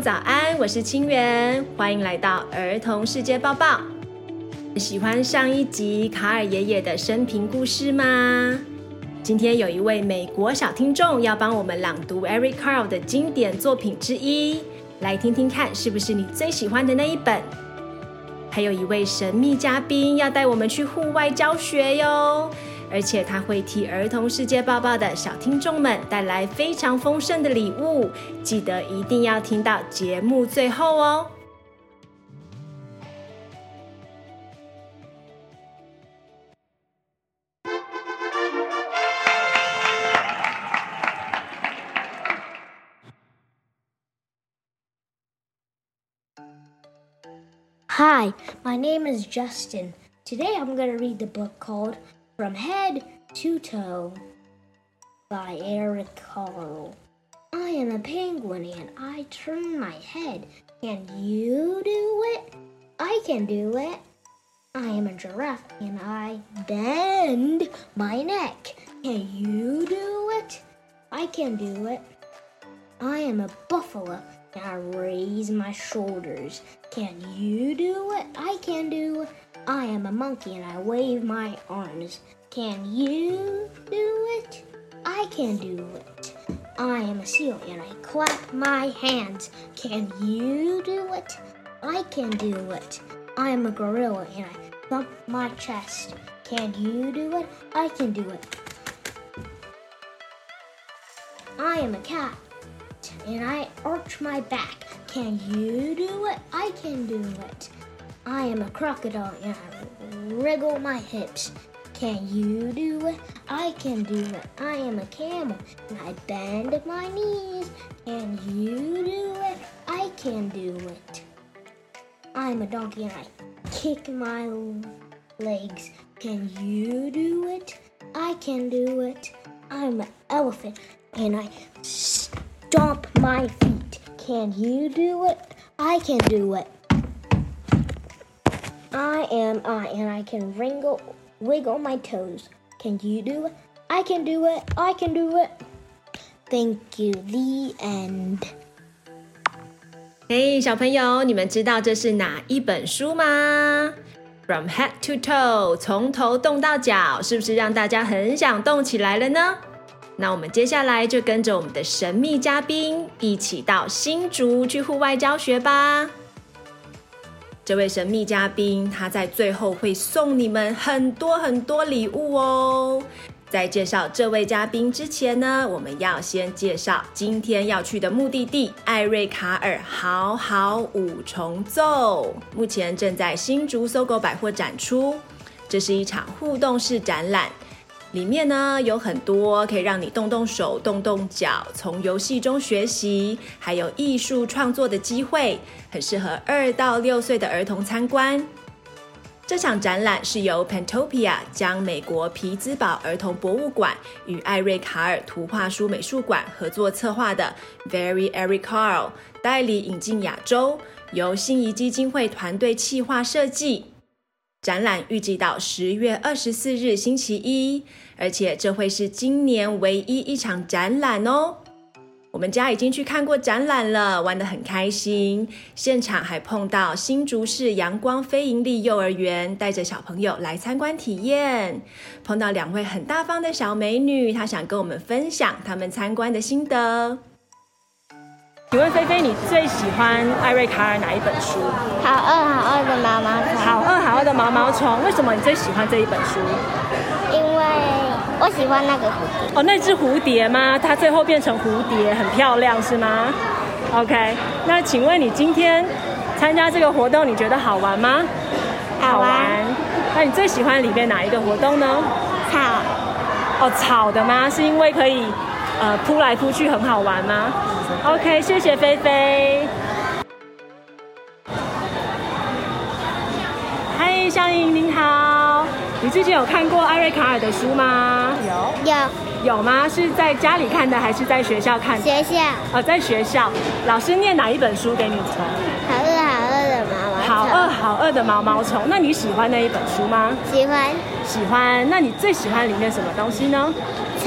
早安，我是清源，欢迎来到儿童世界报报。喜欢上一集卡尔爷爷的生平故事吗？今天有一位美国小听众要帮我们朗读 Eric Carle 的经典作品之一，来听听看是不是你最喜欢的那一本。还有一位神秘嘉宾要带我们去户外教学哟。而且他会替儿童世界报报的小听众们带来非常丰盛的礼物，记得一定要听到节目最后哦。Hi, my name is Justin. Today I'm going to read the book called From Head to Toe by Eric Carle. I am a penguin and I turn my head. Can you do it? I can do it. I am a giraffe and I bend my neck. Can you do it? I can do it. I am a buffalo I raise my shoulders. Can you do it? I can do. I am a monkey and I wave my arms. Can you do it? I can do it. I am a seal and I clap my hands. Can you do it? I can do it. I am a gorilla and I thump my chest. Can you do it? I can do it. I am a cat and I arch my back. Can you do it? I can do it. I am a crocodile and I wriggle my hips. Can you do it? I can do it. I am a camel and I bend my knees. Can you do it? I can do it. I am a donkey and I kick my legs. Can you do it? I can do it. I'm an elephant and I stomp my feet. Can you do it? I can do it. I am I, and I can wriggle, wiggle my toes. Can you do it? I can do it. I can do it. Thank you. The end. 嘿，hey, 小朋友，你们知道这是哪一本书吗？From head to toe，从头动到脚，是不是让大家很想动起来了呢？ 那我们接下来就跟着我们的神秘嘉宾一起到新竹去户外教学吧。这位神秘嘉宾，他在最后会送你们很多很多礼物哦。在介绍这位嘉宾之前呢，我们要先介绍今天要去的目的地——艾瑞卡尔好好五重奏，目前正在新竹搜狗百货展出。这是一场互动式展览。里面呢，有很多可以让你动动手、动动脚，从游戏中学习，还有艺术创作的机会，很适合二到六岁的儿童参观。这场展览是由 Pantopia 将美国匹兹堡儿童博物馆与艾瑞卡尔图画书美术馆合作策划的 Very Eric Carle 代理引进亚洲，由信谊基金会团队企划设计。展览预计到十月二十四日星期一，而且这会是今年唯一一场展览哦。我们家已经去看过展览了，玩得很开心。现场还碰到新竹市阳光非营利幼儿园带着小朋友来参观体验，碰到两位很大方的小美女，她想跟我们分享他们参观的心得。请问菲菲，你最喜欢艾瑞卡尔哪一本书？好饿好饿的毛毛虫。好饿好饿的毛毛虫，为什么你最喜欢这一本书？因为我喜欢那个蝴蝶。哦，那只蝴蝶吗？它最后变成蝴蝶，很漂亮，是吗？OK，那请问你今天参加这个活动，你觉得好玩吗？好玩。那你最喜欢里面哪一个活动呢？草。哦，草的吗？是因为可以呃扑来扑去，很好玩吗？OK，谢谢菲菲。嗨，香莹您好，你之前有看过艾瑞卡尔的书吗？有。有。有吗？是在家里看的还是在学校看的？学校。哦，在学校。老师念哪一本书给你读？好饿好饿的毛毛虫。好饿好饿的毛毛虫。那你喜欢那一本书吗？喜欢。喜欢。那你最喜欢里面什么东西呢？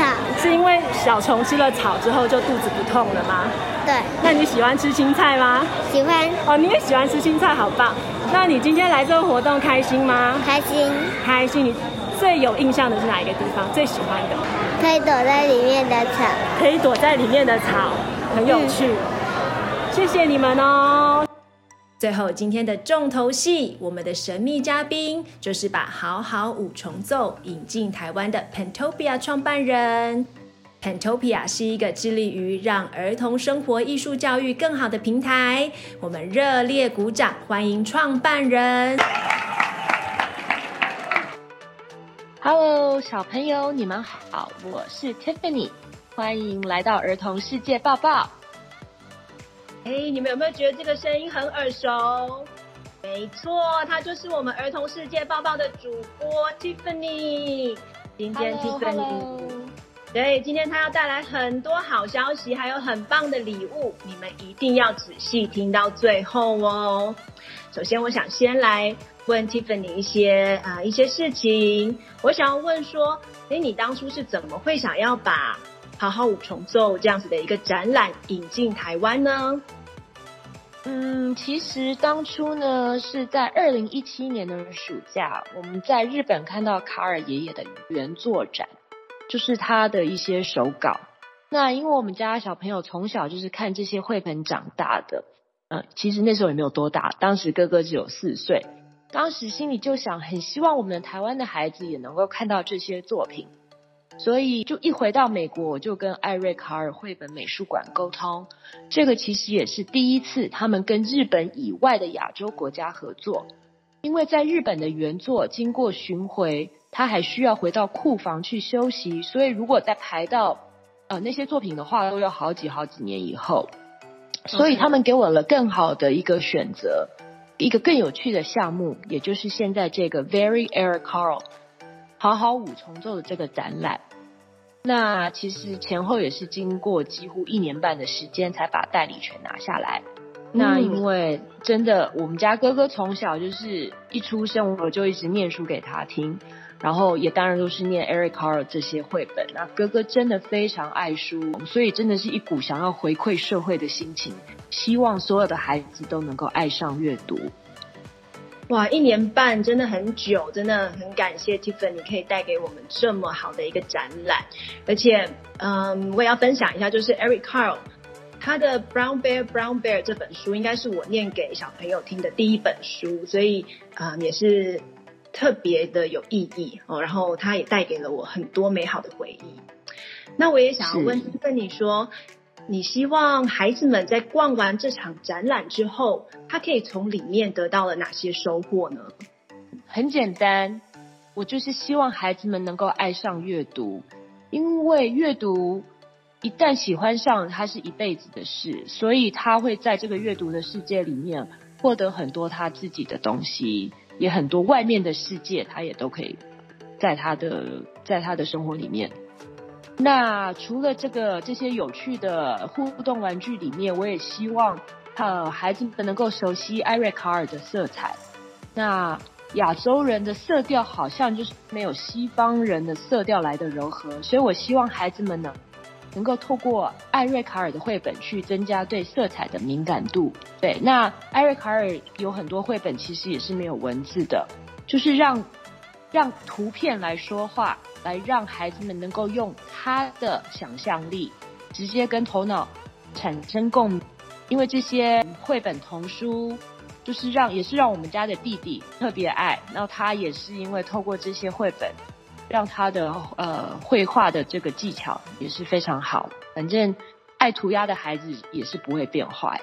草。是因为小虫吃了草之后就肚子不痛了吗？对。那你喜欢吃青菜吗？喜欢。哦，你也喜欢吃青菜，好棒。那你今天来这个活动开心吗？开心。开心。你最有印象的是哪一个地方？最喜欢的？可以躲在里面的草。可以躲在里面的草，很有趣。嗯、谢谢你们哦。最后，今天的重头戏，我们的神秘嘉宾就是把好好五重奏引进台湾的 Pentopia 创办人。Pentopia 是一个致力于让儿童生活艺术教育更好的平台。我们热烈鼓掌，欢迎创办人。Hello，小朋友，你们好，我是 Tiffany，欢迎来到儿童世界报报。哎，你们有没有觉得这个声音很耳熟？没错，她就是我们儿童世界报报的主播 Tiffany。今天 Tiffany，对，今天她要带来很多好消息，还有很棒的礼物，你们一定要仔细听到最后哦。首先，我想先来问 Tiffany 一些啊、呃、一些事情。我想要问说，哎，你当初是怎么会想要把好好五重奏这样子的一个展览引进台湾呢？嗯，其实当初呢是在二零一七年的暑假，我们在日本看到卡尔爷爷的原作展，就是他的一些手稿。那因为我们家小朋友从小就是看这些绘本长大的，嗯，其实那时候也没有多大，当时哥哥只有四岁，当时心里就想，很希望我们台湾的孩子也能够看到这些作品。所以，就一回到美国，我就跟艾瑞卡尔绘本美术馆沟通。这个其实也是第一次，他们跟日本以外的亚洲国家合作。因为在日本的原作经过巡回，他还需要回到库房去休息，所以如果再排到呃那些作品的话，都要好几好几年以后。所以他们给我了更好的一个选择，一个更有趣的项目，也就是现在这个 Very Eric Carle 好好五重奏的这个展览。那其实前后也是经过几乎一年半的时间才把代理权拿下来。那因为真的，我们家哥哥从小就是一出生我就一直念书给他听，然后也当然都是念 Eric Carle 这些绘本。那哥哥真的非常爱书，所以真的是一股想要回馈社会的心情，希望所有的孩子都能够爱上阅读。哇，一年半真的很久，真的很感谢 Tiffany，你可以带给我们这么好的一个展览。而且，嗯，我也要分享一下，就是 Eric Carle 他的 Brown Bear Brown Bear 这本书，应该是我念给小朋友听的第一本书，所以啊、嗯，也是特别的有意义哦。然后，他也带给了我很多美好的回忆。那我也想要问 Tiffany 说。你希望孩子们在逛完这场展览之后，他可以从里面得到了哪些收获呢？很简单，我就是希望孩子们能够爱上阅读，因为阅读一旦喜欢上，它是一辈子的事，所以他会在这个阅读的世界里面获得很多他自己的东西，也很多外面的世界，他也都可以在他的在他的生活里面。那除了这个这些有趣的互动玩具里面，我也希望呃孩子们能够熟悉艾瑞卡尔的色彩。那亚洲人的色调好像就是没有西方人的色调来的柔和，所以我希望孩子们呢能够透过艾瑞卡尔的绘本去增加对色彩的敏感度。对，那艾瑞卡尔有很多绘本其实也是没有文字的，就是让让图片来说话。来让孩子们能够用他的想象力，直接跟头脑产生共鸣，因为这些绘本童书就是让也是让我们家的弟弟特别爱，然后他也是因为透过这些绘本，让他的呃绘画的这个技巧也是非常好。反正爱涂鸦的孩子也是不会变坏。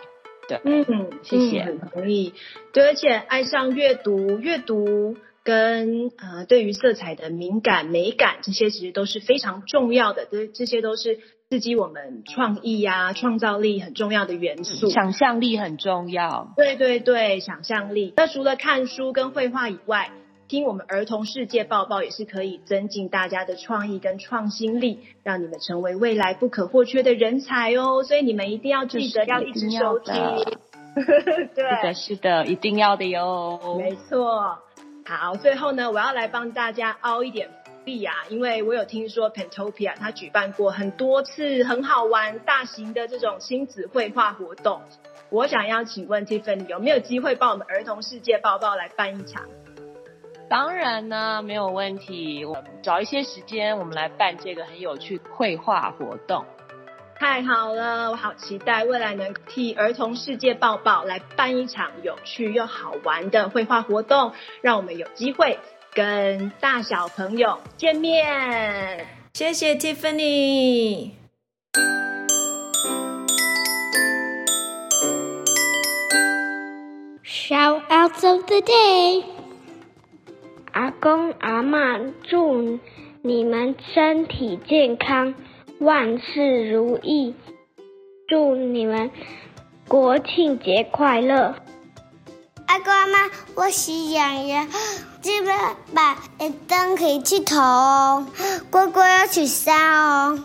对，嗯，谢谢，很同意。对，而且爱上阅读，阅读。跟呃，对于色彩的敏感、美感，这些其实都是非常重要的，这这些都是刺激我们创意呀、啊、创造力很重要的元素。想象力很重要。对对对，想象力。那除了看书跟绘画以外，听我们儿童世界报报也是可以增进大家的创意跟创新力，让你们成为未来不可或缺的人才哦。所以你们一定要记得要一直收听。对，是的，是的，一定要的哟。没错。好，最后呢，我要来帮大家凹一点币啊，因为我有听说 Pentopia 它举办过很多次很好玩、大型的这种亲子绘画活动。我想要请问 Tiffany 有没有机会帮我们儿童世界报报来办一场？当然呢，没有问题。我们找一些时间，我们来办这个很有趣绘画活动。太好了，我好期待未来能替儿童世界抱抱来办一场有趣又好玩的绘画活动，让我们有机会跟大小朋友见面。谢谢 Tiffany。Shout outs of the day，阿公阿妈，祝你们身体健康。万事如意，祝你们国庆节快乐！阿公阿妈，我喜洋洋，记得把灯可以去投哦，乖乖要取消哦。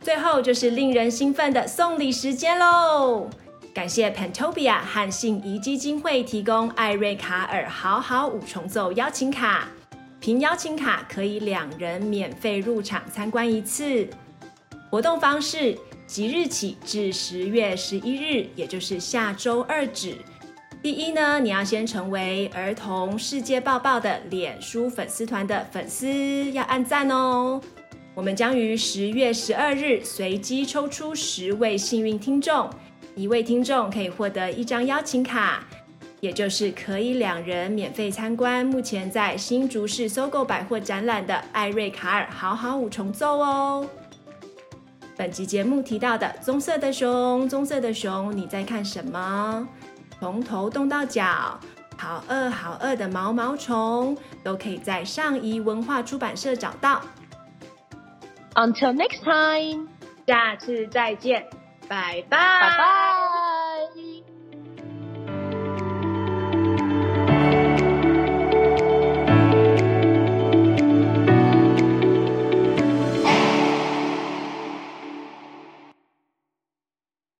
最后就是令人兴奋的送礼时间喽！感谢 Pentopia 和信宜基金会提供艾瑞卡尔好好五重奏邀请卡。凭邀请卡可以两人免费入场参观一次。活动方式即日起至十月十一日，也就是下周二止。第一呢，你要先成为儿童世界报报的脸书粉丝团的粉丝，要按赞哦。我们将于十月十二日随机抽出十位幸运听众，一位听众可以获得一张邀请卡。也就是可以两人免费参观目前在新竹市搜购百货展览的艾瑞卡尔好好五重奏哦。本集节目提到的棕色的熊，棕色的熊，你在看什么？从头动到脚，好饿好饿的毛毛虫，都可以在上谊文化出版社找到。Until next time，下次再见，拜拜。